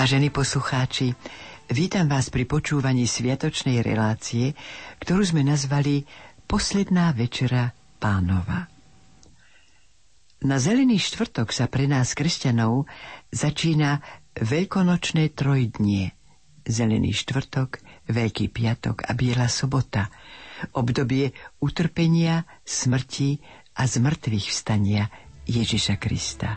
Vážení poslucháči, vítam vás pri počúvaní sviatočnej relácie, ktorú sme nazvali Posledná večera pánova. Na Zelený štvrtok sa pre nás, kresťanov, začína veľkonočné trojdnie. Zelený štvrtok, Veľký piatok a Biela sobota. Obdobie utrpenia, smrti a zmrtvých vstania Ježiša Krista.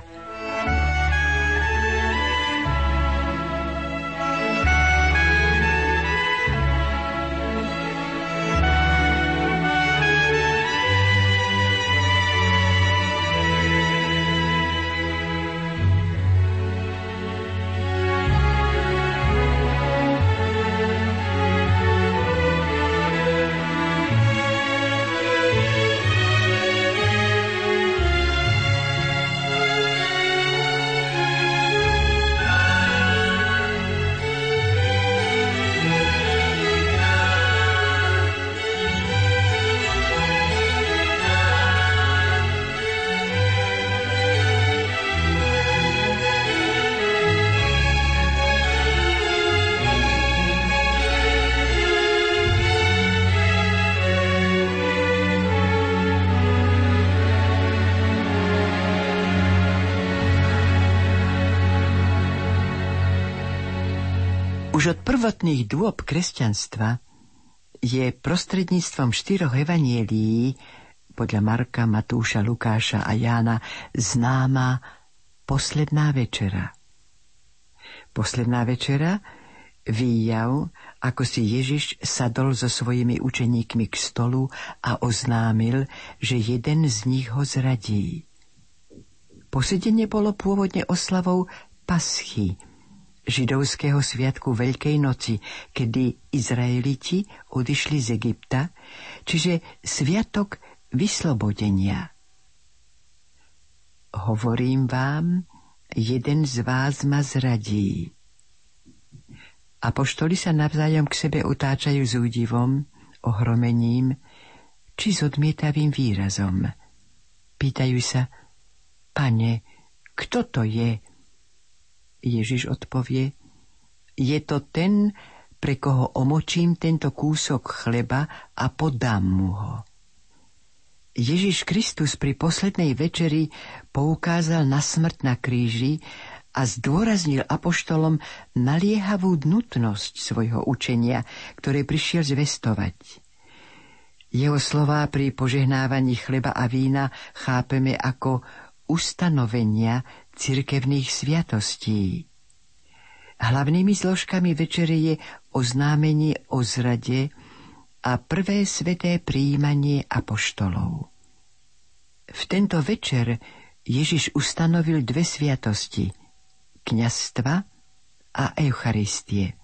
Prvotných dôb kresťanstva je prostredníctvom štyroch evanielií podľa Marka, Matúša, Lukáša a Jána známa posledná večera. Posledná večera výjav, ako si Ježiš sadol so svojimi učeníkmi k stolu a oznámil, že jeden z nich ho zradí. Posedenie bolo pôvodne oslavou paschy, židovského sviatku Veľkej noci, kedy Izraeliti odišli z Egypta, čiže sviatok vyslobodenia. Hovorím vám, jeden z vás ma zradí. Apoštoli sa navzájom k sebe utáčajú s údivom, ohromením či s odmietavým výrazom. Pýtajú sa, pane, kto to je, Ježiš odpovie, je to ten, pre koho omočím tento kúsok chleba a podám mu ho. Ježiš Kristus pri poslednej večeri poukázal na smrť na kríži a zdôraznil apoštolom naliehavú nutnosť svojho učenia, ktoré prišiel zvestovať. Jeho slová pri požehnávaní chleba a vína chápeme ako ustanovenia cirkevných sviatostí. Hlavnými zložkami večere je oznámenie o zrade a prvé sveté príjmanie apoštolov. V tento večer Ježiš ustanovil dve sviatosti – kňastva a Eucharistie.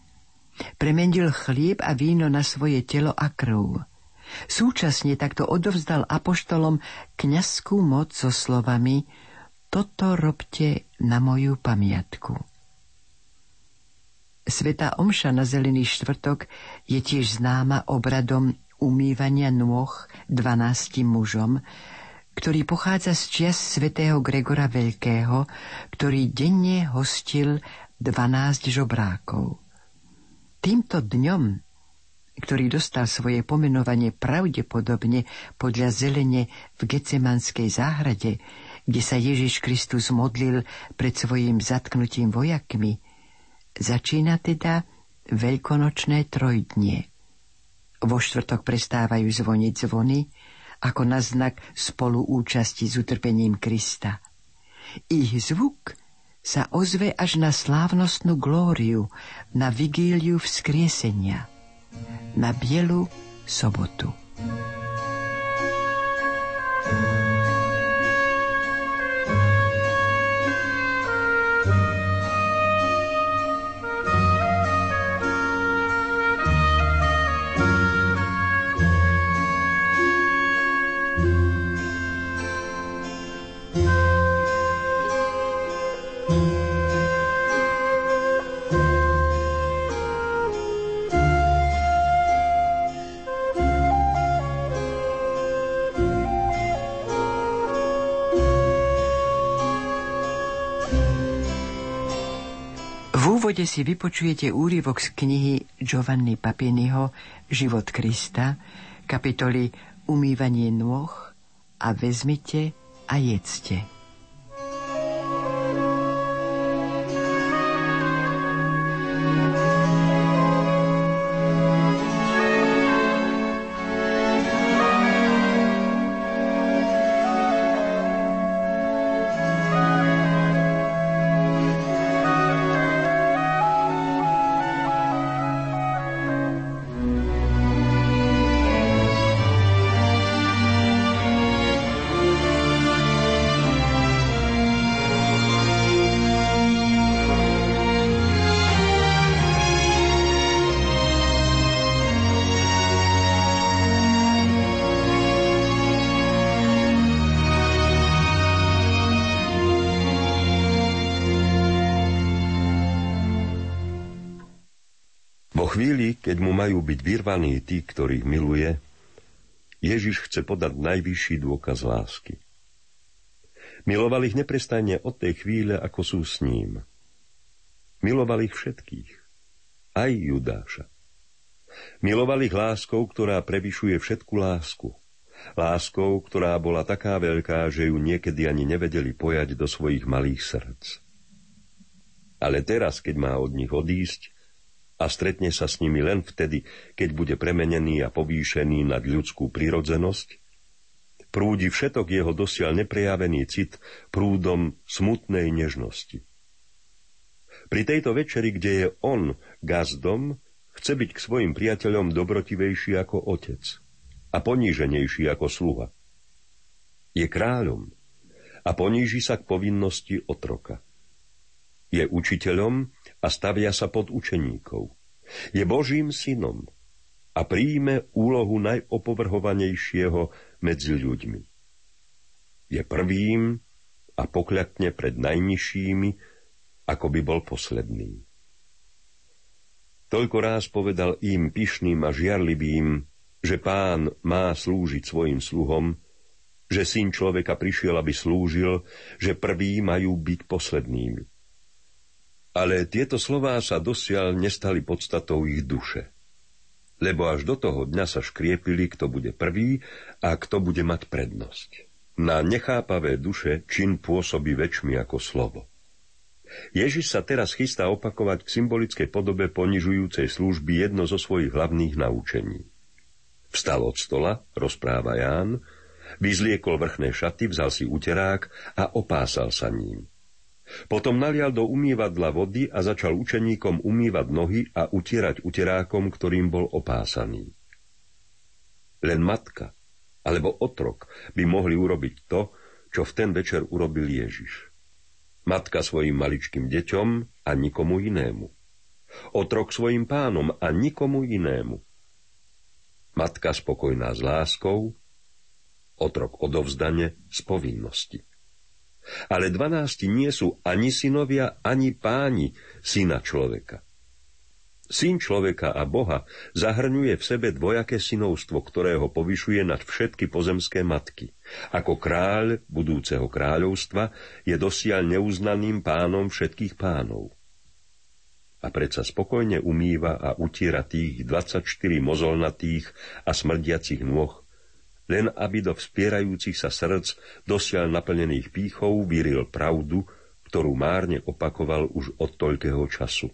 Premenil chlieb a víno na svoje telo a krv. Súčasne takto odovzdal apoštolom kňazskú moc so slovami – toto robte na moju pamiatku. Sveta Omša na Zelený štvrtok je tiež známa obradom umývania nôh dvanáctim mužom, ktorý pochádza z čias svätého Gregora Veľkého, ktorý denne hostil 12 žobrákov. Týmto dňom, ktorý dostal svoje pomenovanie pravdepodobne podľa zelene v Gecemanskej záhrade, kde sa Ježiš Kristus modlil pred svojim zatknutím vojakmi, začína teda veľkonočné trojdnie. Vo štvrtok prestávajú zvoniť zvony, ako na znak spoluúčasti s utrpením Krista. Ich zvuk sa ozve až na slávnostnú glóriu, na vigíliu vzkriesenia, na bielu sobotu. V úvode si vypočujete úryvok z knihy Giovanni Papiniho Život Krista, kapitoly Umývanie nôh a vezmite a jedzte. Majú byť vyrvaní tí, ktorých miluje, Ježiš chce podať najvyšší dôkaz lásky. Miloval ich neprestajne od tej chvíle, ako sú s ním. Miloval ich všetkých, aj Judáša. Miloval ich láskou, ktorá prevyšuje všetku lásku. Láskou, ktorá bola taká veľká, že ju niekedy ani nevedeli pojať do svojich malých srdc. Ale teraz, keď má od nich odísť, a stretne sa s nimi len vtedy, keď bude premenený a povýšený nad ľudskú prirodzenosť, prúdi všetok jeho dosiaľ neprejavený cit prúdom smutnej nežnosti. Pri tejto večeri, kde je on gazdom, chce byť k svojim priateľom dobrotivejší ako otec a poníženejší ako sluha. Je kráľom a poníži sa k povinnosti otroka. Je učiteľom a stavia sa pod učeníkov. Je Božím synom a príjme úlohu najopovrhovanejšieho medzi ľuďmi. Je prvým a pokľakne pred najnižšími, ako by bol posledný. Toľko ráz povedal im pyšným a žiarlivým, že pán má slúžiť svojim sluhom, že syn človeka prišiel, aby slúžil, že prví majú byť poslednými. Ale tieto slová sa dosiaľ nestali podstatou ich duše. Lebo až do toho dňa sa škriepili, kto bude prvý a kto bude mať prednosť. Na nechápavé duše čin pôsobí väčšmi ako slovo. Ježiš sa teraz chystá opakovať k symbolickej podobe ponižujúcej služby jedno zo svojich hlavných naučení. Vstal od stola, rozpráva Ján, vyzliekol vrchné šaty, vzal si uterák a opásal sa ním. Potom nalial do umývadla vody a začal učeníkom umývať nohy a utierať uterákom, ktorým bol opásaný. Len matka alebo otrok by mohli urobiť to, čo v ten večer urobil Ježiš. Matka svojim maličkým deťom a nikomu inému. Otrok svojim pánom a nikomu inému. Matka spokojná s láskou, otrok odovzdane z povinnosti. Ale dvanácti nie sú ani synovia, ani páni syna človeka. Syn človeka a Boha zahrňuje v sebe dvojaké synovstvo, ktoré ho povyšuje nad všetky pozemské matky. Ako kráľ budúceho kráľovstva je dosiaľ neuznaným pánom všetkých pánov. A predsa spokojne umýva a utiera tých 24 mozolnatých a smrdiacich nôh, len aby do vspierajúcich sa srdc dosiaľ naplnených pýchov vyril pravdu, ktorú márne opakoval už od toľkého času.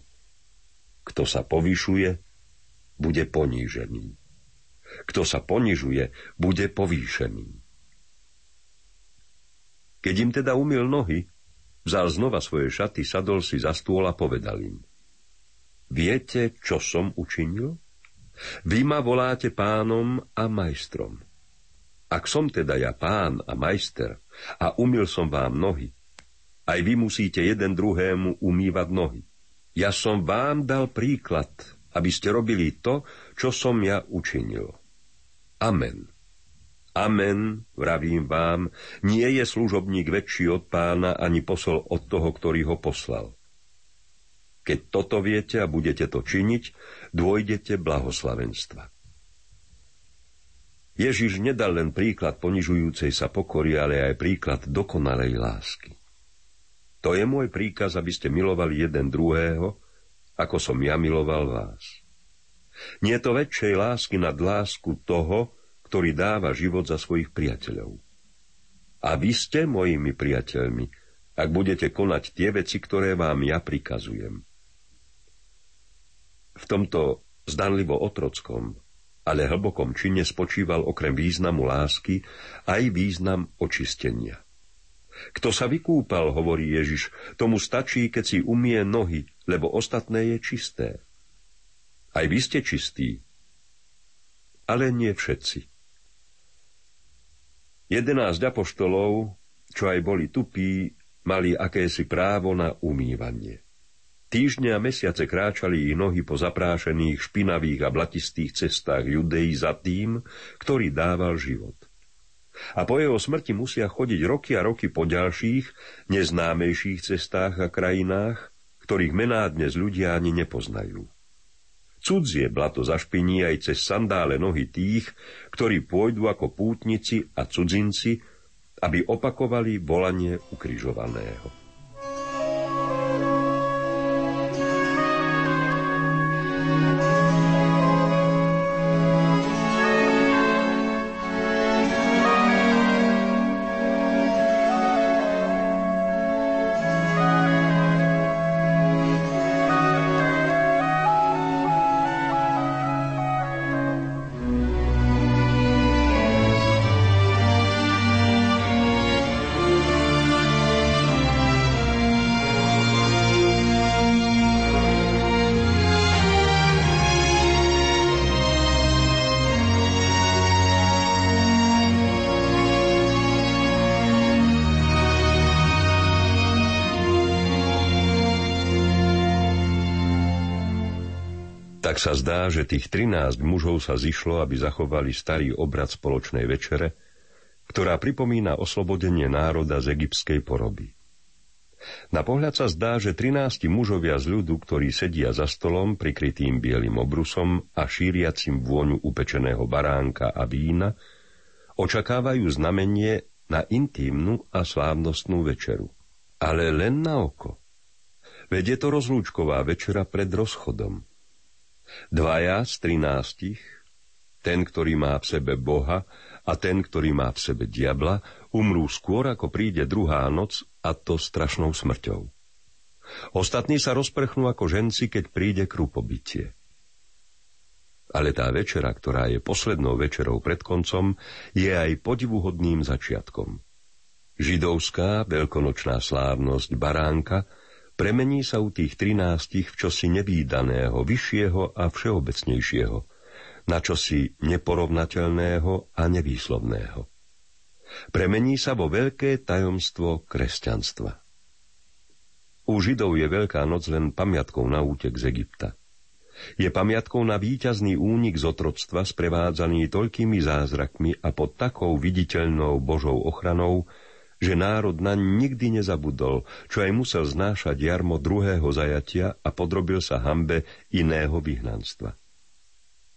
Kto sa povyšuje, bude ponížený. Kto sa ponižuje, bude povýšený. Keď im teda umil nohy, vzal znova svoje šaty, sadol si za stôl a povedal im. Viete, čo som učinil? Vy ma voláte pánom a majstrom. Ak som teda ja pán a majster a umil som vám nohy, aj vy musíte jeden druhému umývať nohy. Ja som vám dal príklad, aby ste robili to, čo som ja učinil. Amen. Amen, vravím vám, nie je služobník väčší od pána ani posol od toho, ktorý ho poslal. Keď toto viete a budete to činiť, dôjdete blahoslavenstva. Ježiš nedal len príklad ponižujúcej sa pokory, ale aj príklad dokonalej lásky. To je môj príkaz, aby ste milovali jeden druhého, ako som ja miloval vás. Nie to väčšej lásky nad lásku toho, ktorý dáva život za svojich priateľov. A vy ste mojimi priateľmi, ak budete konať tie veci, ktoré vám ja prikazujem. V tomto zdanlivo otrockom, ale hlbokom čine spočíval okrem významu lásky aj význam očistenia. Kto sa vykúpal, hovorí Ježiš, tomu stačí, keď si umie nohy, lebo ostatné je čisté. Aj vy ste čistí, ale nie všetci. Jedenáct apoštolov, čo aj boli tupí, mali akési právo na umývanie. Týždne a mesiace kráčali ich nohy po zaprášených, špinavých a blatistých cestách Judei za tým, ktorý dával život. A po jeho smrti musia chodiť roky a roky po ďalších, neznámejších cestách a krajinách, ktorých mená dnes ľudia ani nepoznajú. Cudzie blato zašpiní aj cez sandále nohy tých, ktorí pôjdu ako pútnici a cudzinci, aby opakovali volanie ukrižovaného. Že tých 13 mužov sa zišlo, aby zachovali starý obrad spoločnej večere, ktorá pripomína oslobodenie národa z egyptskej poroby. Na pohľad sa zdá, že 13 mužovia z ľudu, ktorí sedia za stolom, prikrytým bielým obrusom a šíriacim vôňu upečeného baránka a vína, očakávajú znamenie na intímnu a slávnostnú večeru. Ale len na oko. Veď je to rozlúčková večera pred rozchodom. Dvaja z trinástich, ten, ktorý má v sebe Boha a ten, ktorý má v sebe diabla, umrú skôr, ako príde druhá noc a to strašnou smrťou. Ostatní sa rozprchnú ako ženci, keď príde krupobytie. Ale tá večera, ktorá je poslednou večerou pred koncom, je aj podivuhodným začiatkom. Židovská veľkonočná slávnosť baránka – premení sa u tých trinástich v čosi nevýdaného, vyššieho a všeobecnejšieho, na čosi neporovnateľného a nevýslovného. Premení sa vo veľké tajomstvo kresťanstva. U Židov je Veľká noc len pamiatkou na útek z Egypta. Je pamiatkou na víťazný únik z otroctva sprevádzaný toľkými zázrakmi a pod takou viditeľnou Božou ochranou, že národ naň nikdy nezabudol, čo aj musel znášať jarmo druhého zajatia a podrobil sa hambe iného vyhnanstva.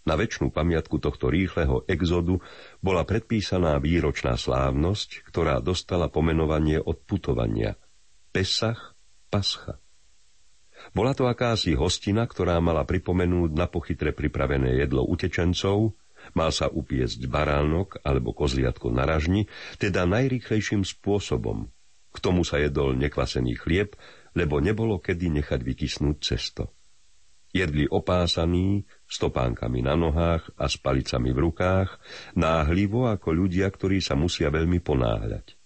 Na väčšnú pamiatku tohto rýchleho exodu bola predpísaná výročná slávnosť, ktorá dostala pomenovanie od putovania Pesach Pascha. Bola to akási hostina, ktorá mala pripomenúť na pochytre pripravené jedlo utečencov, Mal sa upiecť baránok alebo kozliatko na ražni, teda najrýchlejším spôsobom. K tomu sa jedol nekvasený chlieb, lebo nebolo kedy nechať vykysnúť cesto. Jedli opásaní, stopánkami na nohách a s palicami v rukách, náhlivo ako ľudia, ktorí sa musia veľmi ponáhľať.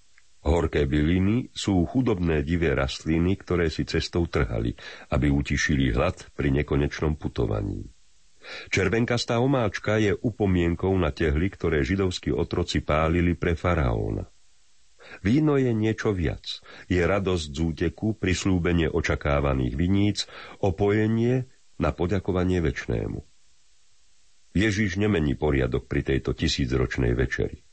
Horké byliny sú chudobné divé rastliny, ktoré si cestou trhali, aby utišili hlad pri nekonečnom putovaní. Červenkastá omáčka je upomienkou na tehly, ktoré židovskí otroci pálili pre faraóna. Víno je niečo viac. Je radosť z úteku, prislúbenie očakávaných viníc, opojenie na poďakovanie väčnému. Ježiš nemení poriadok pri tejto tisícročnej večeri.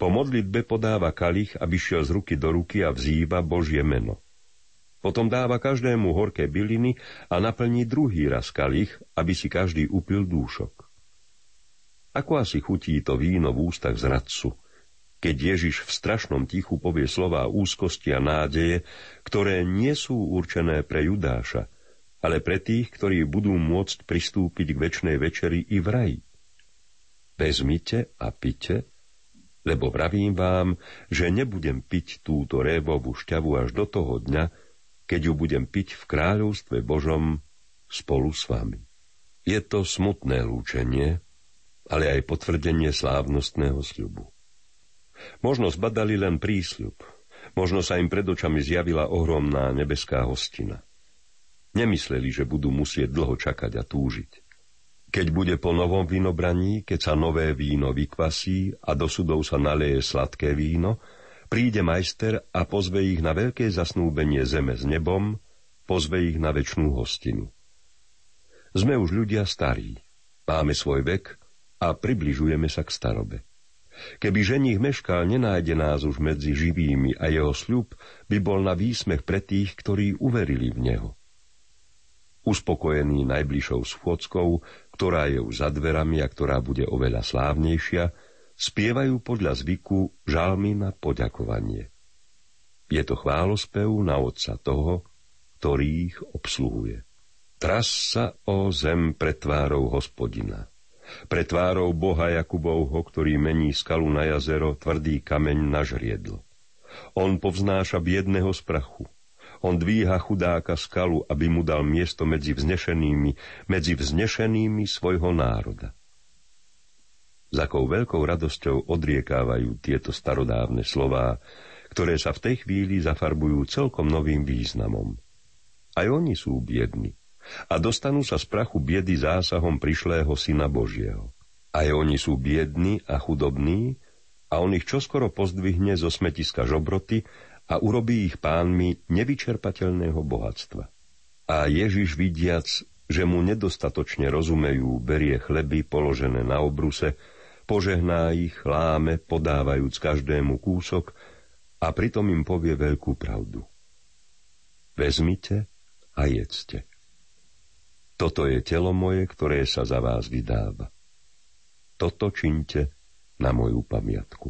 Po modlitbe podáva kalich, aby šiel z ruky do ruky a vzýva Božie meno. Potom dáva každému horké byliny a naplní druhý raz kalich, aby si každý upil dúšok. Ako asi chutí to víno v ústach zradcu, keď Ježiš v strašnom tichu povie slová úzkosti a nádeje, ktoré nie sú určené pre Judáša, ale pre tých, ktorí budú môcť pristúpiť k väčšnej večeri i v raji. Vezmite a pite, lebo vravím vám, že nebudem piť túto révovú šťavu až do toho dňa, keď ju budem piť v kráľovstve Božom spolu s vami. Je to smutné lúčenie, ale aj potvrdenie slávnostného sľubu. Možno zbadali len prísľub, možno sa im pred očami zjavila ohromná nebeská hostina. Nemysleli, že budú musieť dlho čakať a túžiť. Keď bude po novom vinobraní, keď sa nové víno vykvasí a do sudov sa naleje sladké víno, príde majster a pozve ich na veľké zasnúbenie zeme s nebom, pozve ich na väčšnú hostinu. Sme už ľudia starí, máme svoj vek a približujeme sa k starobe. Keby ženích meškal, nenájde nás už medzi živými a jeho sľub by bol na výsmech pre tých, ktorí uverili v neho. Uspokojený najbližšou schôdzkou, ktorá je už za dverami a ktorá bude oveľa slávnejšia, spievajú podľa zvyku žalmy na poďakovanie. Je to chválospev na otca toho, ktorý ich obsluhuje. Tras sa o zem pred tvárou hospodina – pre tvárou Boha Jakubovho, ktorý mení skalu na jazero, tvrdý kameň na žriedlo. On povznáša biedného z prachu. On dvíha chudáka skalu, aby mu dal miesto medzi vznešenými, medzi vznešenými svojho národa. S akou veľkou radosťou odriekávajú tieto starodávne slová, ktoré sa v tej chvíli zafarbujú celkom novým významom. Aj oni sú biedni, a dostanú sa z prachu biedy zásahom prišlého Syna Božieho. Aj oni sú biední a chudobní a on ich čoskoro pozdvihne zo smetiska žobroty a urobí ich pánmi nevyčerpateľného bohatstva. A Ježiš vidiac, že mu nedostatočne rozumejú, berie chleby položené na obruse, požehná ich, láme, podávajúc každému kúsok a pritom im povie veľkú pravdu. Vezmite a jedzte. Toto je telo moje, ktoré sa za vás vydáva. Toto činte na moju pamiatku.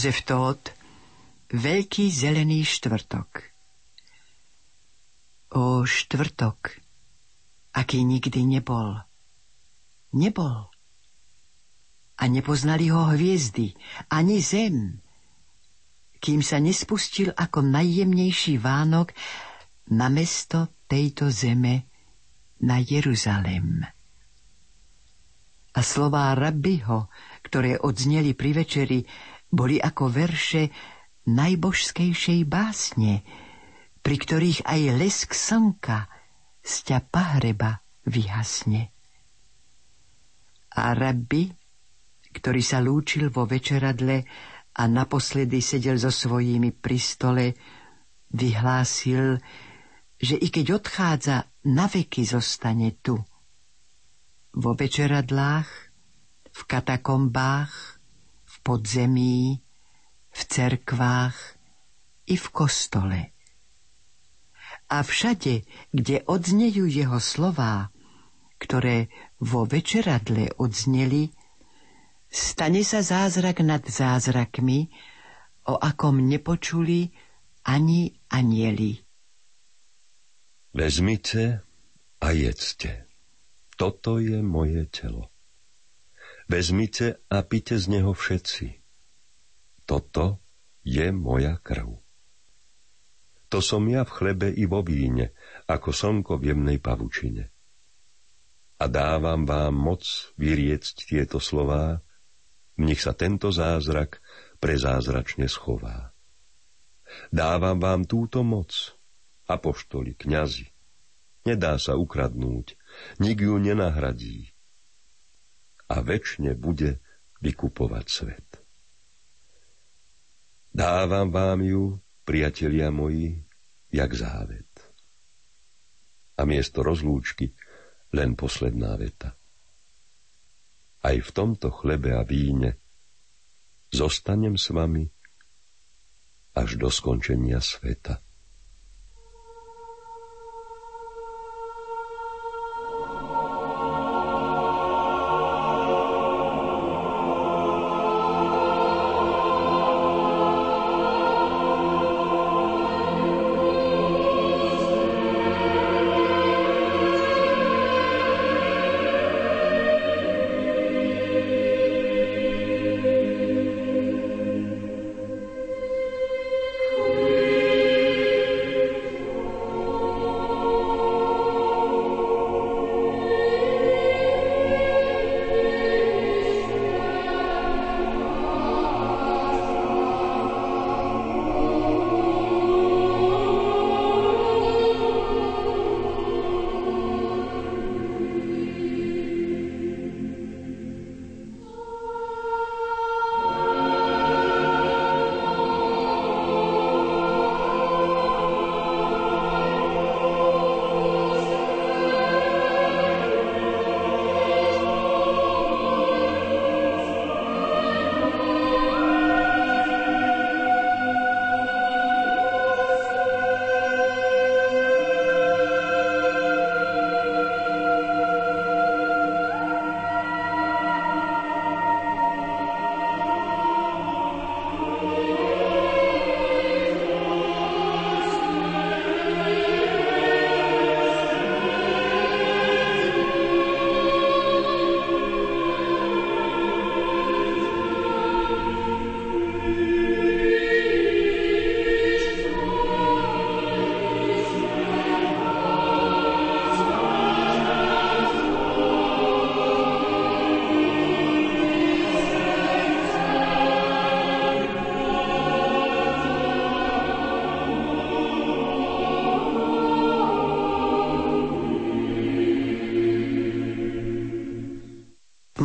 Jozef Tóth Veľký zelený štvrtok O štvrtok, aký nikdy nebol. Nebol. A nepoznali ho hviezdy, ani zem, kým sa nespustil ako najjemnejší Vánok na mesto tejto zeme, na Jeruzalem. A slová rabiho, ktoré odzneli pri večeri, boli ako verše najbožskejšej básne, pri ktorých aj lesk slnka z ťa pahreba vyhasne. A rabbi, ktorý sa lúčil vo večeradle a naposledy sedel so svojimi pri stole, vyhlásil, že i keď odchádza, na veky zostane tu. Vo večeradlách, v katakombách, podzemí, v cerkvách i v kostole. A všade, kde odznejú jeho slová, ktoré vo večeradle odzneli, stane sa zázrak nad zázrakmi, o akom nepočuli ani anieli. Vezmite a jedzte. Toto je moje telo. Vezmite a pite z neho všetci. Toto je moja krv. To som ja v chlebe i vo víne, ako slnko v jemnej pavučine. A dávam vám moc vyriecť tieto slová, v sa tento zázrak prezázračne schová. Dávam vám túto moc, apoštoli, kňazi. Nedá sa ukradnúť, nik ju nenahradí. A väčšine bude vykupovať svet. Dávam vám ju, priatelia moji, jak závet. A miesto rozlúčky len posledná veta. Aj v tomto chlebe a víne zostanem s vami až do skončenia sveta.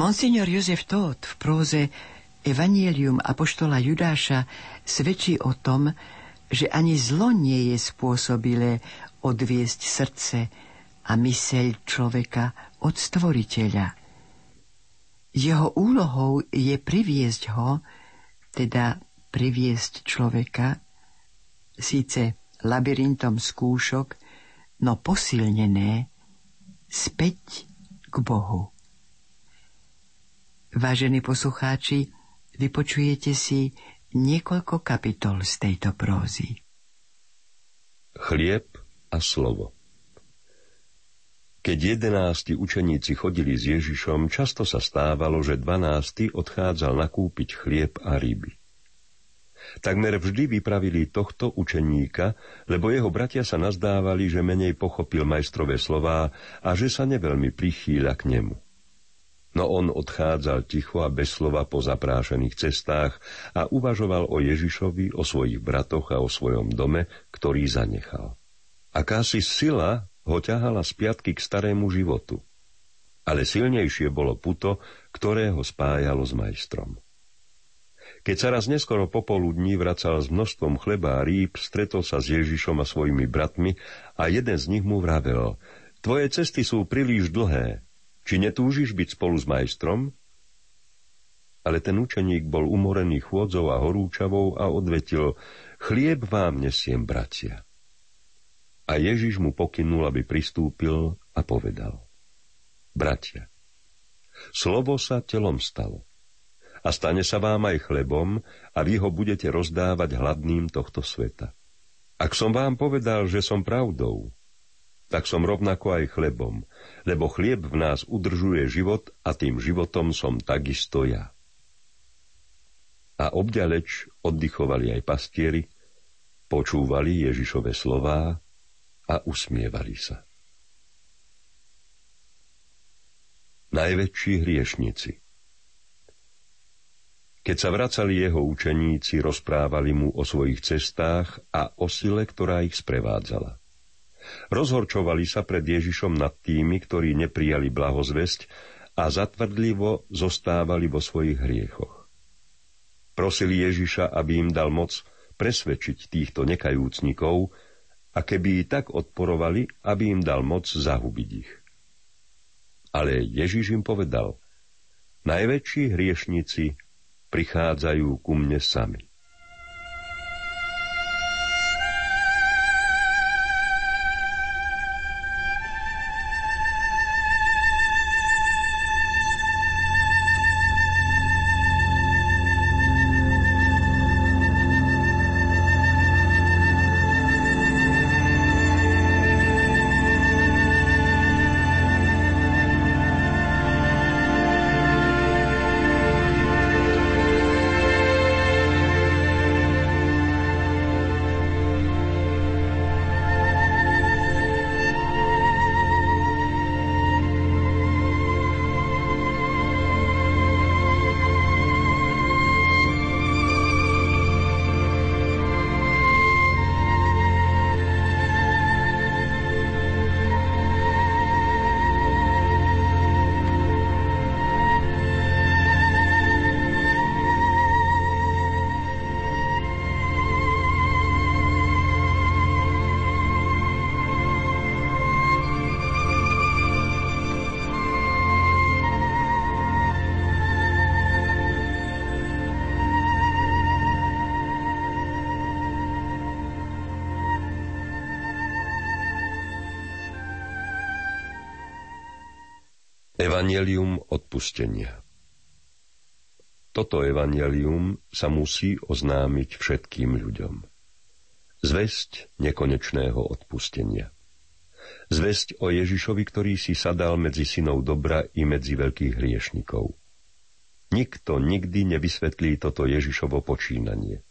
Monsignor Jozef Todt v próze Evangelium Apoštola Judáša svedčí o tom, že ani zlo nie je spôsobilé odviesť srdce a myseľ človeka od stvoriteľa. Jeho úlohou je priviesť ho, teda priviesť človeka, síce labyrintom skúšok, no posilnené, späť k Bohu. Vážení poslucháči, vypočujete si niekoľko kapitol z tejto prózy. Chlieb a slovo Keď jedenácti učeníci chodili s Ježišom, často sa stávalo, že dvanácty odchádzal nakúpiť chlieb a ryby. Takmer vždy vypravili tohto učeníka, lebo jeho bratia sa nazdávali, že menej pochopil majstrové slová a že sa neveľmi prichýľa k nemu. No on odchádzal ticho a bez slova po zaprášených cestách a uvažoval o Ježišovi, o svojich bratoch a o svojom dome, ktorý zanechal. Akási sila ho ťahala z piatky k starému životu. Ale silnejšie bolo puto, ktoré ho spájalo s majstrom. Keď sa raz neskoro popoludní vracal s množstvom chleba a rýb, stretol sa s Ježišom a svojimi bratmi a jeden z nich mu vravel Tvoje cesty sú príliš dlhé, či netúžiš byť spolu s majstrom? Ale ten učeník bol umorený chôdzou a horúčavou a odvetil, chlieb vám nesiem, bratia. A Ježiš mu pokynul, aby pristúpil a povedal, bratia, slovo sa telom stalo a stane sa vám aj chlebom a vy ho budete rozdávať hladným tohto sveta. Ak som vám povedal, že som pravdou, tak som rovnako aj chlebom, lebo chlieb v nás udržuje život a tým životom som takisto ja. A obďaleč oddychovali aj pastieri, počúvali Ježišove slová a usmievali sa. Najväčší hriešnici Keď sa vracali jeho učeníci, rozprávali mu o svojich cestách a o sile, ktorá ich sprevádzala. Rozhorčovali sa pred Ježišom nad tými, ktorí neprijali blahozvesť a zatvrdlivo zostávali vo svojich hriechoch. Prosili Ježiša, aby im dal moc presvedčiť týchto nekajúcnikov a keby i tak odporovali, aby im dal moc zahubiť ich. Ale Ježiš im povedal, najväčší hriešnici prichádzajú ku mne sami. Evangelium odpustenia Toto evangelium sa musí oznámiť všetkým ľuďom. Zväzť nekonečného odpustenia. Zväzť o Ježišovi, ktorý si sadal medzi synov dobra i medzi veľkých hriešnikov. Nikto nikdy nevysvetlí toto Ježišovo počínanie.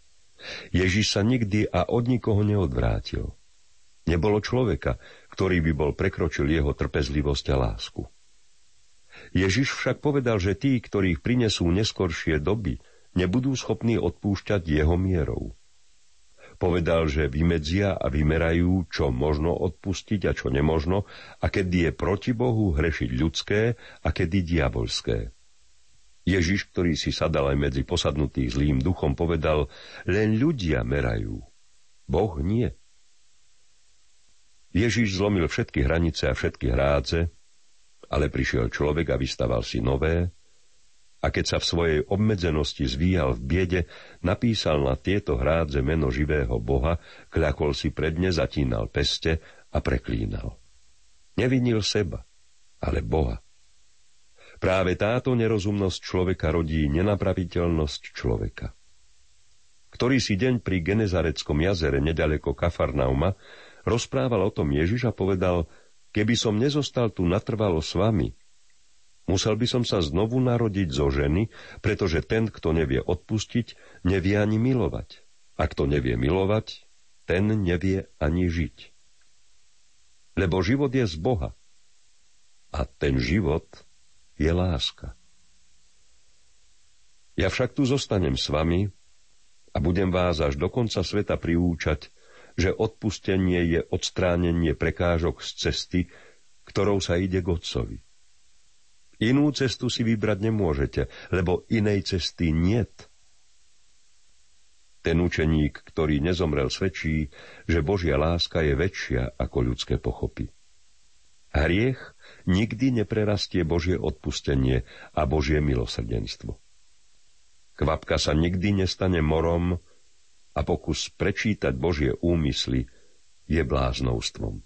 Ježiš sa nikdy a od nikoho neodvrátil. Nebolo človeka, ktorý by bol prekročil jeho trpezlivosť a lásku. Ježiš však povedal, že tí, ktorých prinesú neskoršie doby, nebudú schopní odpúšťať jeho mierou. Povedal, že vymedzia a vymerajú, čo možno odpustiť a čo nemožno, a kedy je proti Bohu hrešiť ľudské a kedy diabolské. Ježiš, ktorý si sadal aj medzi posadnutých zlým duchom, povedal, len ľudia merajú, Boh nie. Ježiš zlomil všetky hranice a všetky hrádze, ale prišiel človek a vystaval si nové, a keď sa v svojej obmedzenosti zvíjal v biede, napísal na tieto hrádze meno živého Boha, kľakol si predne, zatínal peste a preklínal. Nevinil seba, ale Boha. Práve táto nerozumnosť človeka rodí nenapraviteľnosť človeka. Ktorý si deň pri Genezareckom jazere nedaleko Kafarnauma rozprával o tom Ježiš a povedal – Keby som nezostal tu natrvalo s vami, musel by som sa znovu narodiť zo ženy, pretože ten, kto nevie odpustiť, nevie ani milovať. A kto nevie milovať, ten nevie ani žiť. Lebo život je z Boha. A ten život je láska. Ja však tu zostanem s vami a budem vás až do konca sveta priúčať, že odpustenie je odstránenie prekážok z cesty, ktorou sa ide k Otcovi. Inú cestu si vybrať nemôžete, lebo inej cesty niet. Ten učeník, ktorý nezomrel, svedčí, že Božia láska je väčšia ako ľudské pochopy. Hriech nikdy neprerastie Božie odpustenie a Božie milosrdenstvo. Kvapka sa nikdy nestane morom, a pokus prečítať Božie úmysly je bláznovstvom.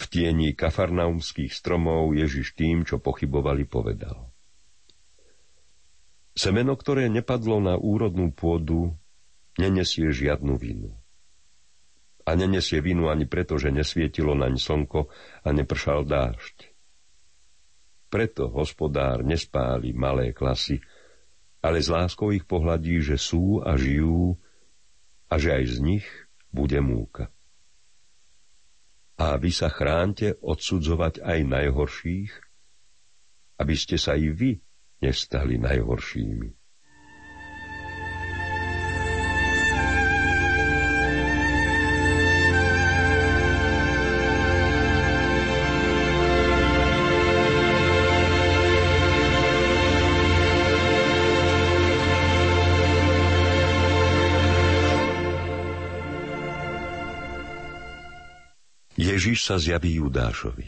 V tieni kafarnaumských stromov Ježiš tým, čo pochybovali, povedal. Semeno, ktoré nepadlo na úrodnú pôdu, nenesie žiadnu vinu. a nenesie vinu ani preto, že nesvietilo naň slnko a nepršal dážď. Preto hospodár nespáli malé klasy, ale s láskou ich pohľadí, že sú a žijú a že aj z nich bude múka. A vy sa chránte odsudzovať aj najhorších, aby ste sa i vy nestali najhoršími. Ježiš sa zjaví Judášovi.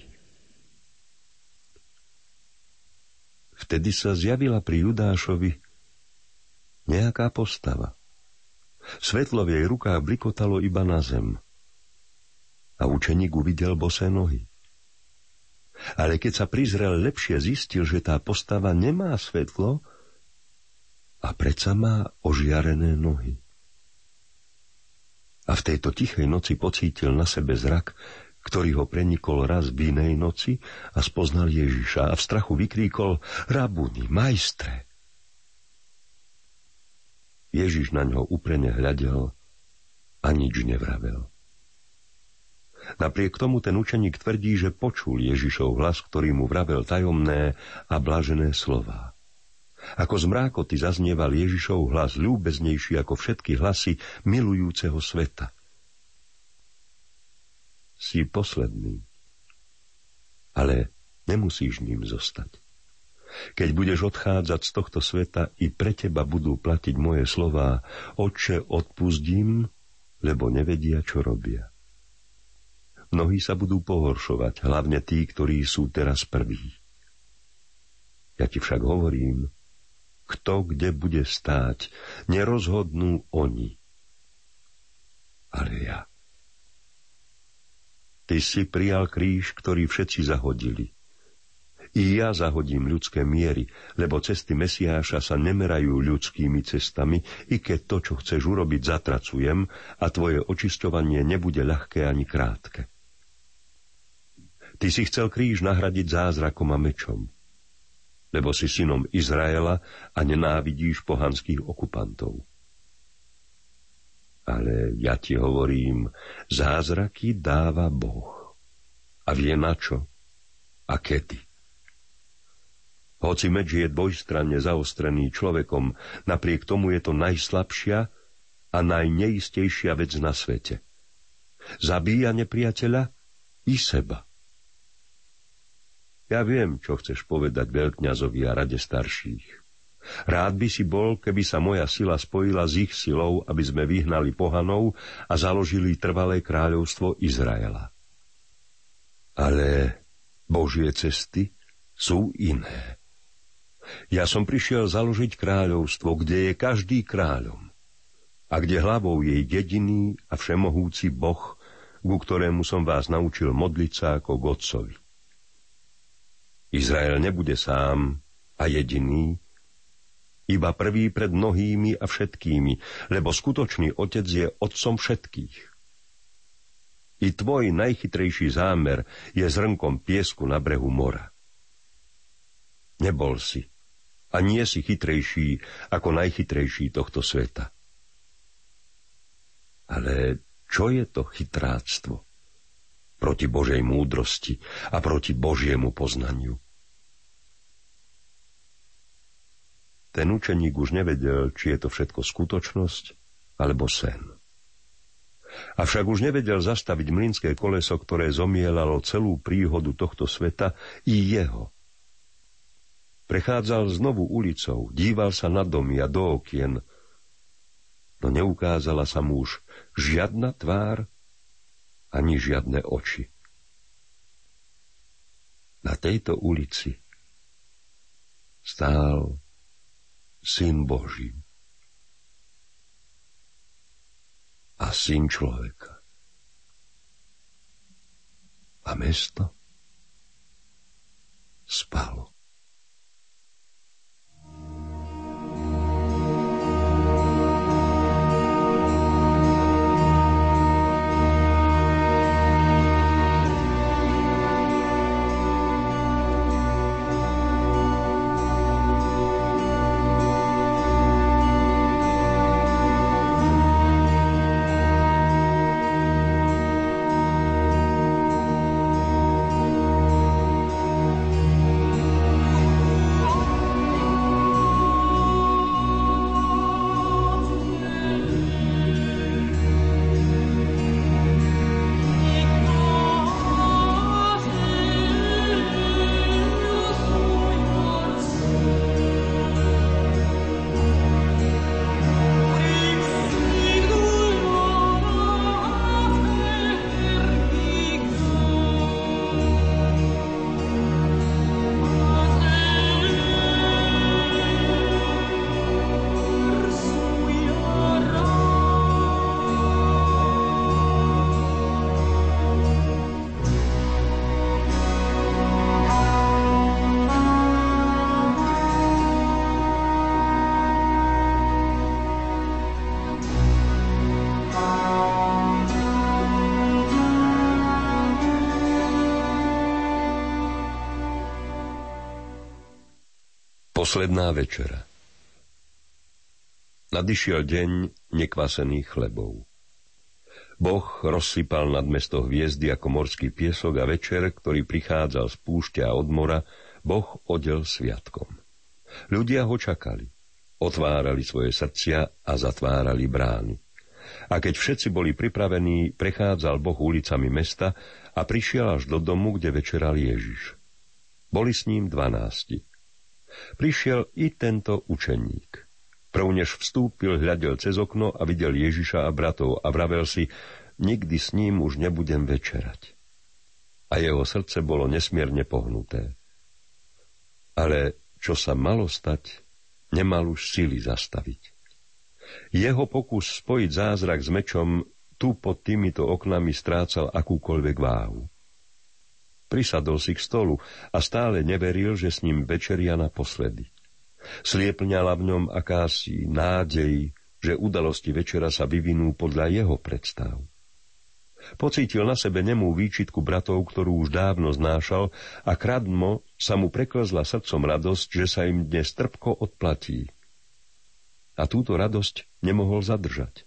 Vtedy sa zjavila pri Judášovi nejaká postava. Svetlo v jej rukách blikotalo iba na zem. A učeník uvidel bosé nohy. Ale keď sa prizrel lepšie, zistil, že tá postava nemá svetlo a predsa má ožiarené nohy. A v tejto tichej noci pocítil na sebe zrak, ktorý ho prenikol raz v inej noci a spoznal Ježiša a v strachu vykríkol Rabuni, majstre. Ježiš na ňo uprene hľadel a nič nevravel. Napriek tomu ten učeník tvrdí, že počul Ježišov hlas, ktorý mu vravel tajomné a blažené slová. Ako z mrákoty zaznieval Ježišov hlas ľúbeznejší ako všetky hlasy milujúceho sveta – si posledný. Ale nemusíš ním zostať. Keď budeš odchádzať z tohto sveta, i pre teba budú platiť moje slová, oče, odpustím, lebo nevedia, čo robia. Mnohí sa budú pohoršovať, hlavne tí, ktorí sú teraz prví. Ja ti však hovorím, kto kde bude stáť, nerozhodnú oni, ale ja. Ty si prijal kríž, ktorý všetci zahodili. I ja zahodím ľudské miery, lebo cesty Mesiáša sa nemerajú ľudskými cestami, i keď to, čo chceš urobiť, zatracujem a tvoje očisťovanie nebude ľahké ani krátke. Ty si chcel kríž nahradiť zázrakom a mečom, lebo si synom Izraela a nenávidíš pohanských okupantov. Ale ja ti hovorím, zázraky dáva Boh. A vie na čo a kedy. Hoci meč je dvojstranne zaostrený človekom, napriek tomu je to najslabšia a najneistejšia vec na svete. Zabíja nepriateľa i seba. Ja viem, čo chceš povedať veľkňazovi a rade starších. Rád by si bol, keby sa moja sila spojila s ich silou, aby sme vyhnali pohanov a založili trvalé kráľovstvo Izraela. Ale Božie cesty sú iné. Ja som prišiel založiť kráľovstvo, kde je každý kráľom a kde hlavou je jediný a všemohúci Boh, ku ktorému som vás naučil modliť sa ako Godcovi. Izrael nebude sám a jediný, iba prvý pred mnohými a všetkými, lebo skutočný otec je otcom všetkých. I tvoj najchytrejší zámer je zrnkom piesku na brehu mora. Nebol si a nie si chytrejší ako najchytrejší tohto sveta. Ale čo je to chytráctvo? Proti Božej múdrosti a proti Božiemu poznaniu. Ten učeník už nevedel, či je to všetko skutočnosť alebo sen. Avšak už nevedel zastaviť mlynské koleso, ktoré zomielalo celú príhodu tohto sveta i jeho. Prechádzal znovu ulicou, díval sa na domy a do okien, no neukázala sa mu už žiadna tvár ani žiadne oči. Na tejto ulici stál Syn Boží a Syn človeka. A mesto spalo. Posledná večera Nadišiel deň nekvasených chlebov. Boh rozsypal nad mesto hviezdy ako morský piesok a večer, ktorý prichádzal z púšťa a od mora, Boh odel sviatkom. Ľudia ho čakali. Otvárali svoje srdcia a zatvárali brány. A keď všetci boli pripravení, prechádzal Boh ulicami mesta a prišiel až do domu, kde večeral Ježiš. Boli s ním dvanácti. Prišiel i tento učeník. Prv vstúpil, hľadel cez okno a videl Ježiša a bratov a vravel si, nikdy s ním už nebudem večerať. A jeho srdce bolo nesmierne pohnuté. Ale čo sa malo stať, nemal už sily zastaviť. Jeho pokus spojiť zázrak s mečom tu pod týmito oknami strácal akúkoľvek váhu. Prisadol si k stolu a stále neveril, že s ním večeria naposledy. Sliepňala v ňom akási nádej, že udalosti večera sa vyvinú podľa jeho predstav. Pocítil na sebe nemú výčitku bratov, ktorú už dávno znášal a kradmo sa mu preklzla srdcom radosť, že sa im dnes trpko odplatí. A túto radosť nemohol zadržať.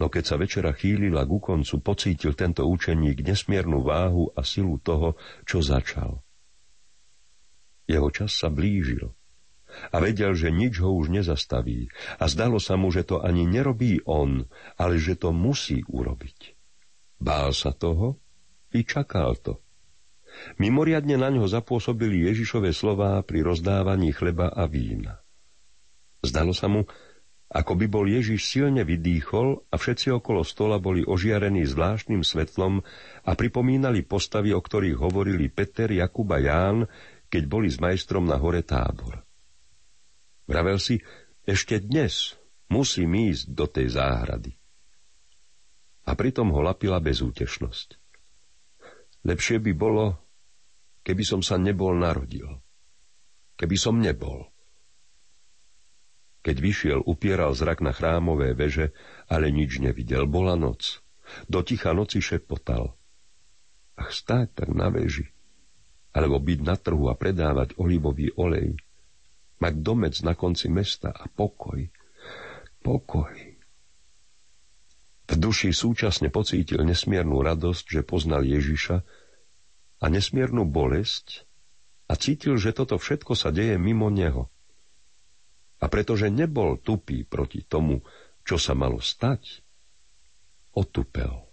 No keď sa večera chýlila ku koncu, pocítil tento učeník nesmiernu váhu a silu toho, čo začal – jeho čas sa blížil a vedel, že nič ho už nezastaví a zdalo sa mu, že to ani nerobí on, ale že to musí urobiť. Bál sa toho i čakal to. Mimoriadne na ňo zapôsobili Ježišové slová pri rozdávaní chleba a vína. Zdalo sa mu, ako by bol Ježiš silne vydýchol a všetci okolo stola boli ožiarení zvláštnym svetlom a pripomínali postavy, o ktorých hovorili Peter, Jakub a Ján, keď boli s majstrom na hore tábor. Vravel si, ešte dnes musím ísť do tej záhrady. A pritom ho lapila bezútešnosť. Lepšie by bolo, keby som sa nebol narodil. Keby som nebol. Keď vyšiel, upieral zrak na chrámové veže, ale nič nevidel. Bola noc. Do ticha noci šepotal. Ach, stáť tak na veži alebo byť na trhu a predávať olivový olej, mať domec na konci mesta a pokoj, pokoj. V duši súčasne pocítil nesmiernu radosť, že poznal Ježiša a nesmiernu bolesť a cítil, že toto všetko sa deje mimo neho. A pretože nebol tupý proti tomu, čo sa malo stať, otupel.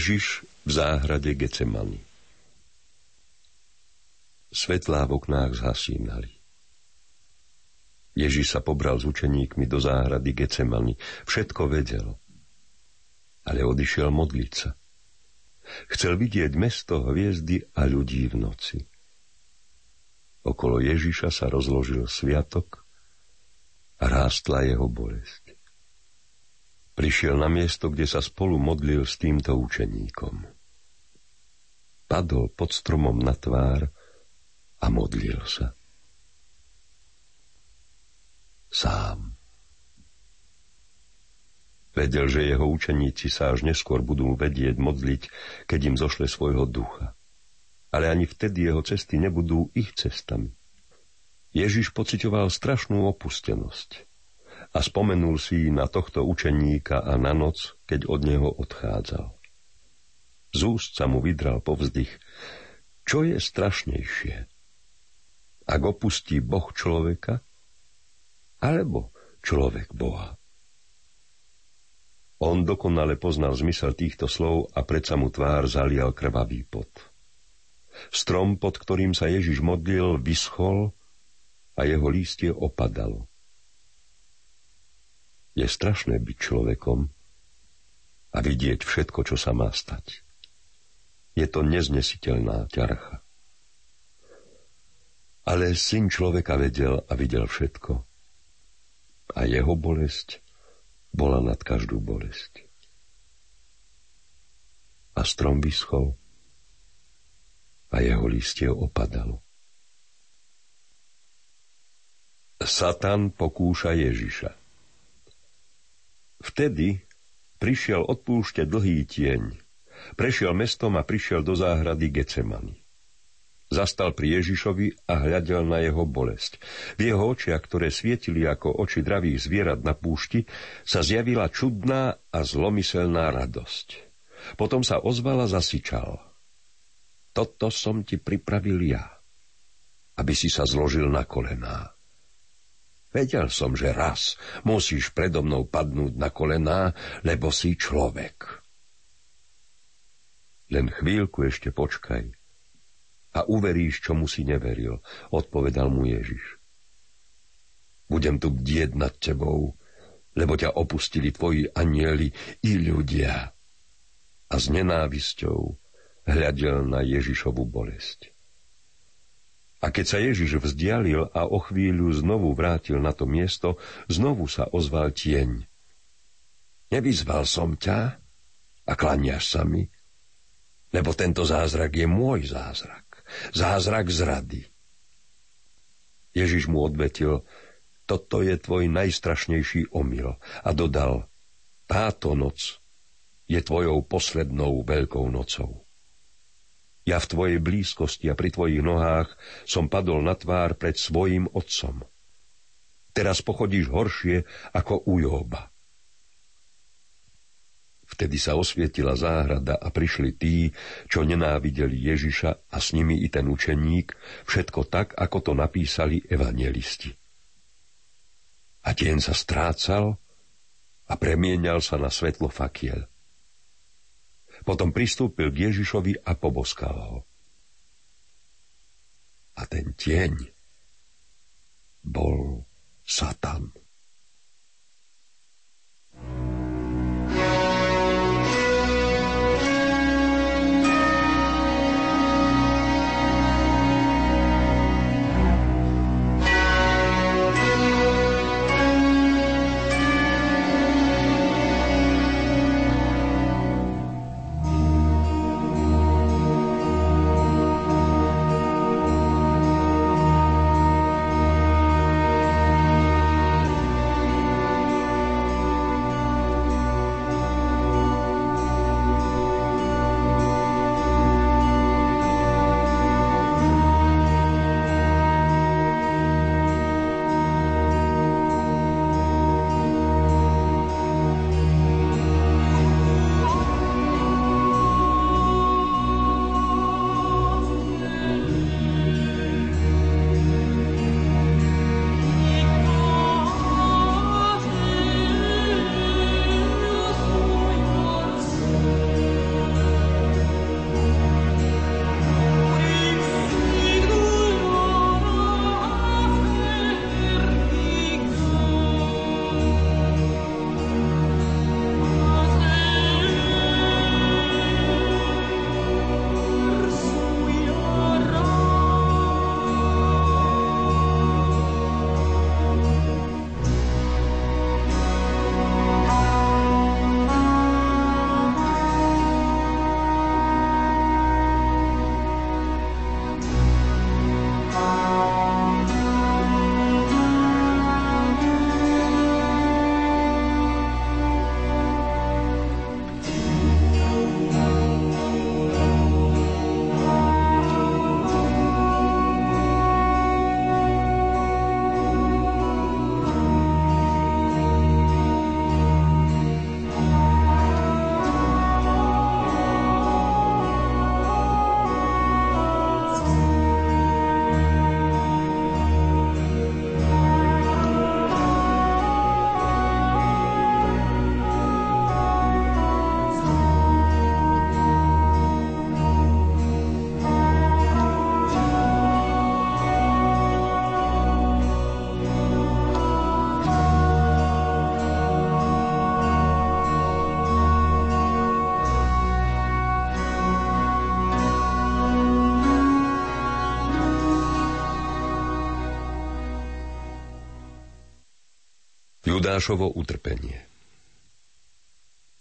Ježiš v záhrade Gecemany. Svetlá v oknách zhasínali. Ježiš sa pobral s učeníkmi do záhrady Gecemany. Všetko vedel. Ale odišiel modliť sa. Chcel vidieť mesto, hviezdy a ľudí v noci. Okolo Ježiša sa rozložil sviatok a rástla jeho bolesť. Prišiel na miesto, kde sa spolu modlil s týmto učeníkom. Padol pod stromom na tvár a modlil sa. Sám. Vedel, že jeho učeníci sa až neskôr budú vedieť modliť, keď im zošle svojho ducha. Ale ani vtedy jeho cesty nebudú ich cestami. Ježiš pocitoval strašnú opustenosť a spomenul si na tohto učeníka a na noc, keď od neho odchádzal. Z úst sa mu vydral povzdych. Čo je strašnejšie? Ak opustí Boh človeka? Alebo človek Boha? On dokonale poznal zmysel týchto slov a predsa mu tvár zalial krvavý pot. Strom, pod ktorým sa Ježiš modlil, vyschol a jeho lístie opadalo. Je strašné byť človekom a vidieť všetko, čo sa má stať. Je to neznesiteľná ťarcha. Ale syn človeka vedel a videl všetko. A jeho bolesť bola nad každú bolesť. A strom vyschol a jeho listie opadalo. Satan pokúša Ježiša. Vtedy prišiel odpúšťať dlhý tieň. Prešiel mestom a prišiel do záhrady Gecemany. Zastal pri Ježišovi a hľadel na jeho bolesť. V jeho očiach, ktoré svietili ako oči dravých zvierat na púšti, sa zjavila čudná a zlomyselná radosť. Potom sa ozvala zasičal. Toto som ti pripravil ja, aby si sa zložil na kolená. Vedel som, že raz musíš predo mnou padnúť na kolená, lebo si človek. Len chvíľku ešte počkaj, a uveríš, čomu si neveril, odpovedal mu Ježiš. Budem tu bdieť nad tebou, lebo ťa opustili tvoji anieli i ľudia. A s nenávisťou hľadel na Ježišovu bolesť. A keď sa Ježiš vzdialil a o chvíľu znovu vrátil na to miesto, znovu sa ozval tieň. Nevyzval som ťa a klaniaš sa mi, lebo tento zázrak je môj zázrak zázrak zrady. Ježiš mu odvetil, toto je tvoj najstrašnejší omyl a dodal, táto noc je tvojou poslednou veľkou nocou. Ja v tvojej blízkosti a pri tvojich nohách som padol na tvár pred svojim otcom. Teraz pochodíš horšie ako u Jóba. Vtedy sa osvietila záhrada a prišli tí, čo nenávideli Ježiša a s nimi i ten učeník, všetko tak, ako to napísali evangelisti. A deň sa strácal a premienial sa na svetlo fakiel. Potom pristúpil k Ježišovi a poboskal ho. A ten tieň bol Satan. Judášovo utrpenie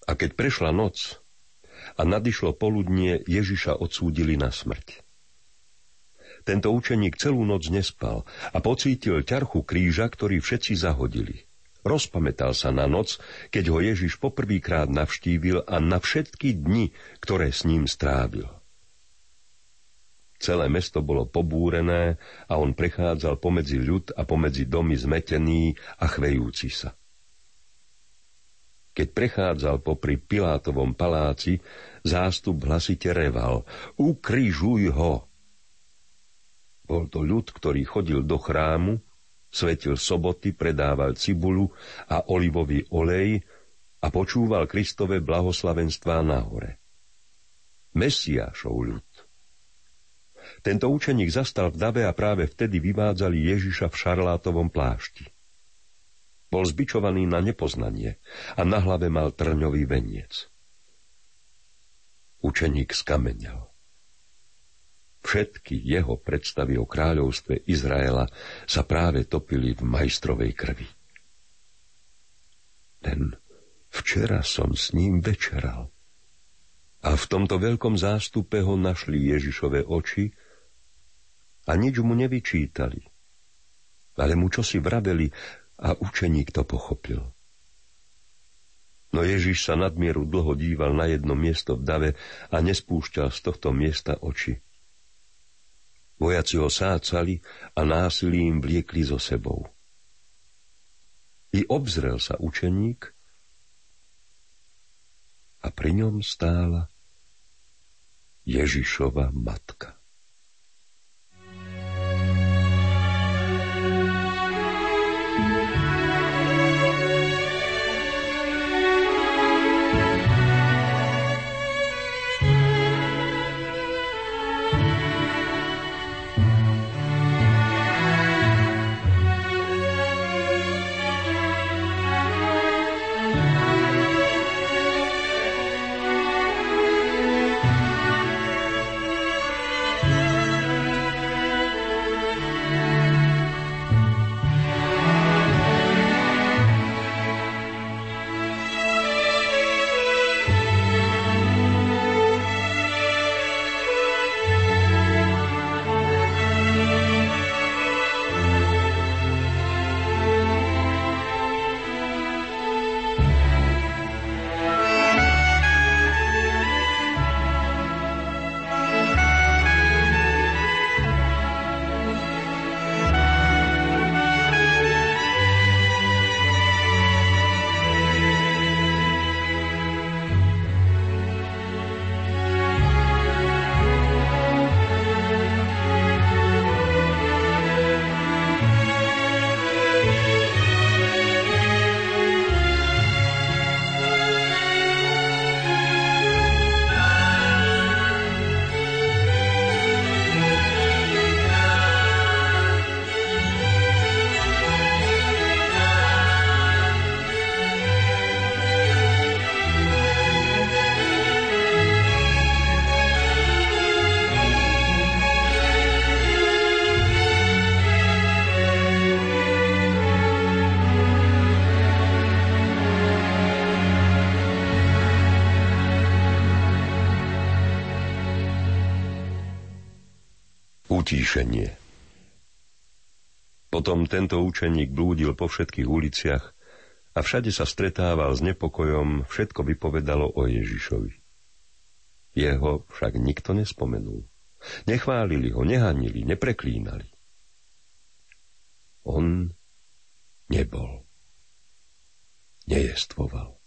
A keď prešla noc a nadišlo poludnie, Ježiša odsúdili na smrť. Tento učeník celú noc nespal a pocítil ťarchu kríža, ktorý všetci zahodili. Rozpamätal sa na noc, keď ho Ježiš poprvýkrát navštívil a na všetky dni, ktoré s ním strávil. Celé mesto bolo pobúrené a on prechádzal pomedzi ľud a pomedzi domy zmetený a chvejúci sa. Keď prechádzal popri Pilátovom paláci, zástup hlasite reval Ukrižuj ho! Bol to ľud, ktorý chodil do chrámu, svetil soboty, predával cibulu a olivový olej a počúval Kristove blahoslavenstvá nahore. Mesiášov ľud. Tento učeník zastal v dave a práve vtedy vyvádzali Ježiša v šarlátovom plášti. Bol zbičovaný na nepoznanie a na hlave mal trňový veniec. Učeník skamenel. Všetky jeho predstavy o kráľovstve Izraela sa práve topili v majstrovej krvi. Ten včera som s ním večeral. A v tomto veľkom zástupe ho našli Ježišove oči a nič mu nevyčítali. Ale mu čosi vraveli a učeník to pochopil. No Ježiš sa nadmieru dlho díval na jedno miesto v dave a nespúšťal z tohto miesta oči. Vojaci ho sácali a násilím vliekli so sebou. I obzrel sa učeník a pri ňom stála Ježišova matka. Utíšenie. Potom tento učeník blúdil po všetkých uliciach a všade sa stretával s nepokojom, všetko vypovedalo o Ježišovi. Jeho však nikto nespomenul. Nechválili ho, nehanili, nepreklínali. On nebol. Nejestvoval.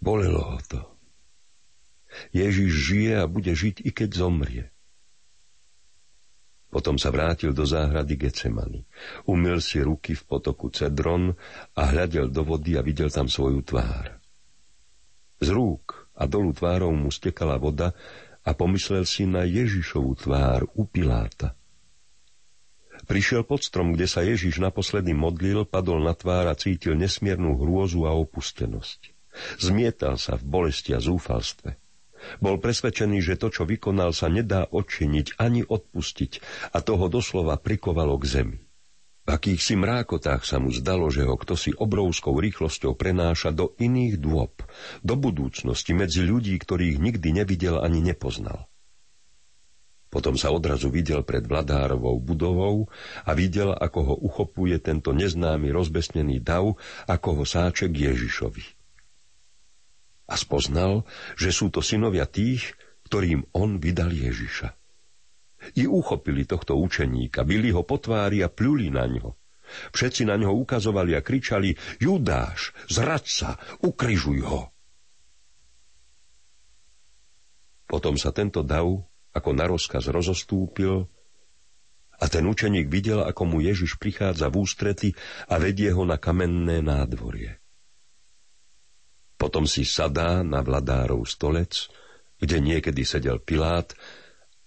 Bolelo ho to. Ježiš žije a bude žiť, i keď zomrie. Potom sa vrátil do záhrady Gecemany. Umyl si ruky v potoku Cedron a hľadel do vody a videl tam svoju tvár. Z rúk a dolu tvárou mu stekala voda a pomyslel si na Ježišovu tvár u Piláta. Prišiel pod strom, kde sa Ježiš naposledy modlil, padol na tvár a cítil nesmiernu hrôzu a opustenosť. Zmietal sa v bolesti a zúfalstve. Bol presvedčený, že to, čo vykonal, sa nedá odčiniť ani odpustiť a toho doslova prikovalo k zemi. V akýchsi mrákotách sa mu zdalo, že ho kto si obrovskou rýchlosťou prenáša do iných dôb, do budúcnosti medzi ľudí, ktorých nikdy nevidel ani nepoznal. Potom sa odrazu videl pred vladárovou budovou a videl, ako ho uchopuje tento neznámy rozbesnený dav, ako ho sáče k Ježišovi. A spoznal, že sú to synovia tých, ktorým on vydal Ježiša. I uchopili tohto učeníka, byli ho po tvári a pľuli na ňo. Všetci na ňo ukazovali a kričali, Judáš, zradca, ukrižuj ho. Potom sa tento dav ako na rozkaz rozostúpil a ten učeník videl, ako mu Ježiš prichádza v ústrety a vedie ho na kamenné nádvorie. Potom si sadá na vladárov stolec, kde niekedy sedel Pilát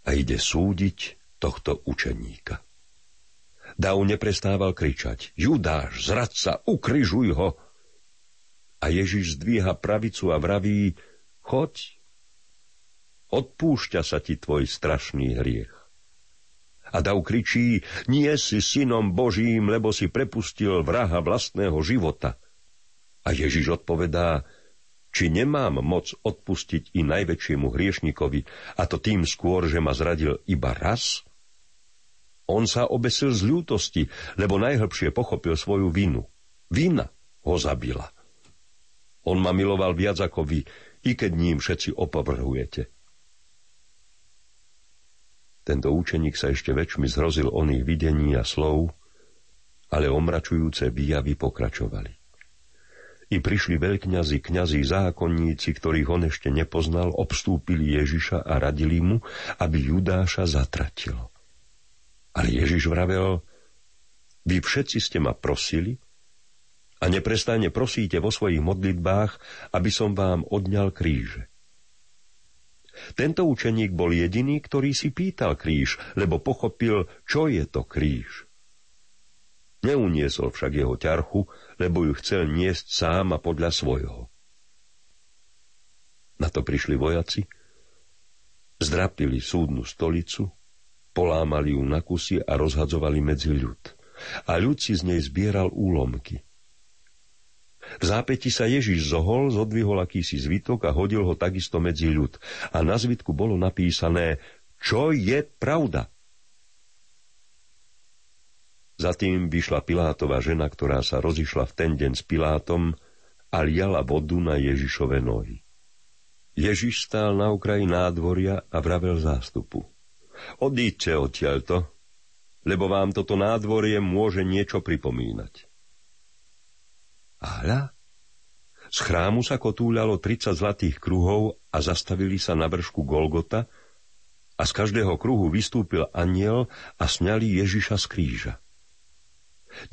a ide súdiť tohto učeníka. Dav neprestával kričať, Judáš, zradca, ukryžuj ho! A Ježiš zdvíha pravicu a vraví, choď, odpúšťa sa ti tvoj strašný hriech. A Dav kričí, nie si synom Božím, lebo si prepustil vraha vlastného života. A Ježiš odpovedá, či nemám moc odpustiť i najväčšiemu hriešnikovi, a to tým skôr, že ma zradil iba raz? On sa obesil z ľútosti, lebo najhlbšie pochopil svoju vinu. Vina ho zabila. On ma miloval viac ako vy, i keď ním všetci opovrhujete. Tento účeník sa ešte väčšmi zhrozil oných videní a slov, ale omračujúce výjavy pokračovali. I prišli veľkňazi, kňazi, zákonníci, ktorých on ešte nepoznal, obstúpili Ježiša a radili mu, aby Judáša zatratil. Ale Ježiš vravel, vy všetci ste ma prosili a neprestajne prosíte vo svojich modlitbách, aby som vám odňal kríže. Tento učeník bol jediný, ktorý si pýtal kríž, lebo pochopil, čo je to kríž. Neuniesol však jeho ťarchu, lebo ju chcel niesť sám a podľa svojho. Na to prišli vojaci, zdrapili súdnu stolicu, polámali ju na kusy a rozhadzovali medzi ľud. A ľud si z nej zbieral úlomky. V zápäti sa Ježiš zohol, zodvihol akýsi zvitok a hodil ho takisto medzi ľud. A na zvitku bolo napísané, čo je pravda. Za tým vyšla Pilátová žena, ktorá sa rozišla v ten deň s Pilátom a liala vodu na Ježišove nohy. Ježiš stál na okraji nádvoria a vravel zástupu. Odíďte odtiaľto, lebo vám toto nádvorie môže niečo pripomínať. A hľa, z chrámu sa kotúľalo 30 zlatých kruhov a zastavili sa na vršku Golgota a z každého kruhu vystúpil aniel a sňali Ježiša z kríža.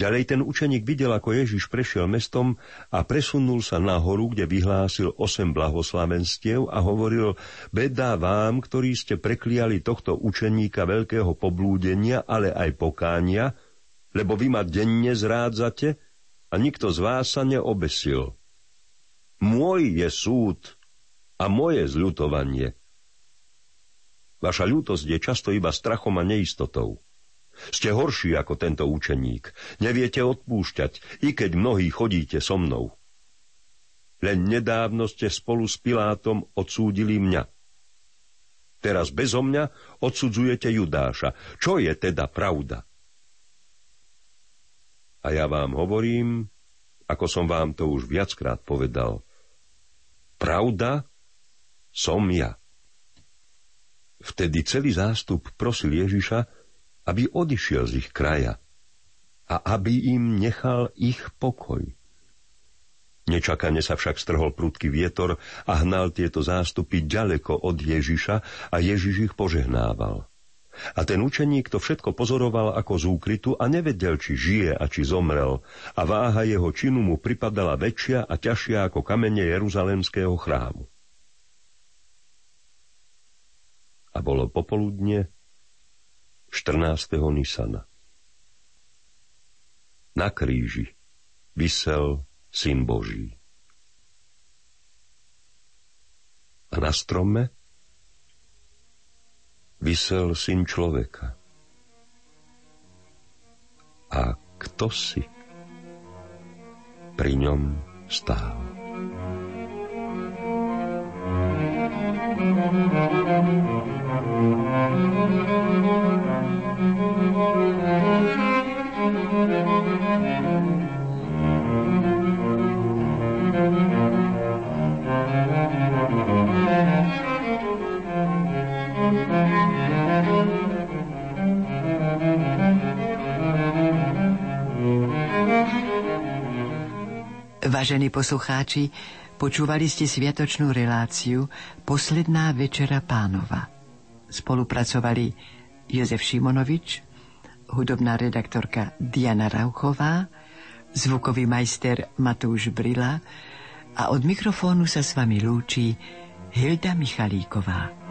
Ďalej ten učeník videl, ako Ježiš prešiel mestom a presunul sa nahoru, kde vyhlásil osem blahoslavenstiev a hovoril, beda vám, ktorí ste prekliali tohto učeníka veľkého poblúdenia, ale aj pokánia, lebo vy ma denne zrádzate a nikto z vás sa neobesil. Môj je súd a moje zľutovanie. Vaša ľútosť je často iba strachom a neistotou. Ste horší ako tento učeník. Neviete odpúšťať, i keď mnohí chodíte so mnou. Len nedávno ste spolu s Pilátom odsúdili mňa. Teraz bezo mňa odsudzujete Judáša. Čo je teda pravda? A ja vám hovorím, ako som vám to už viackrát povedal, pravda som ja. Vtedy celý zástup prosil Ježiša, aby odišiel z ich kraja a aby im nechal ich pokoj. Nečakane sa však strhol prudký vietor a hnal tieto zástupy ďaleko od Ježiša a Ježiš ich požehnával. A ten učeník to všetko pozoroval ako z úkrytu a nevedel, či žije a či zomrel, a váha jeho činu mu pripadala väčšia a ťažšia ako kamene Jeruzalemského chrámu. A bolo popoludne 14. Nisana. Na kríži vysel Syn Boží. A na strome vysel Syn človeka. A kto si. Pri ňom stál. Vážení poslucháči, počúvali ste sviatočnú reláciu Posledná večera pánova. Spolupracovali Jozef Šimonovič, hudobná redaktorka Diana Rauchová, zvukový majster Matúš Brila a od mikrofónu sa s vami lúči Hilda Michalíková.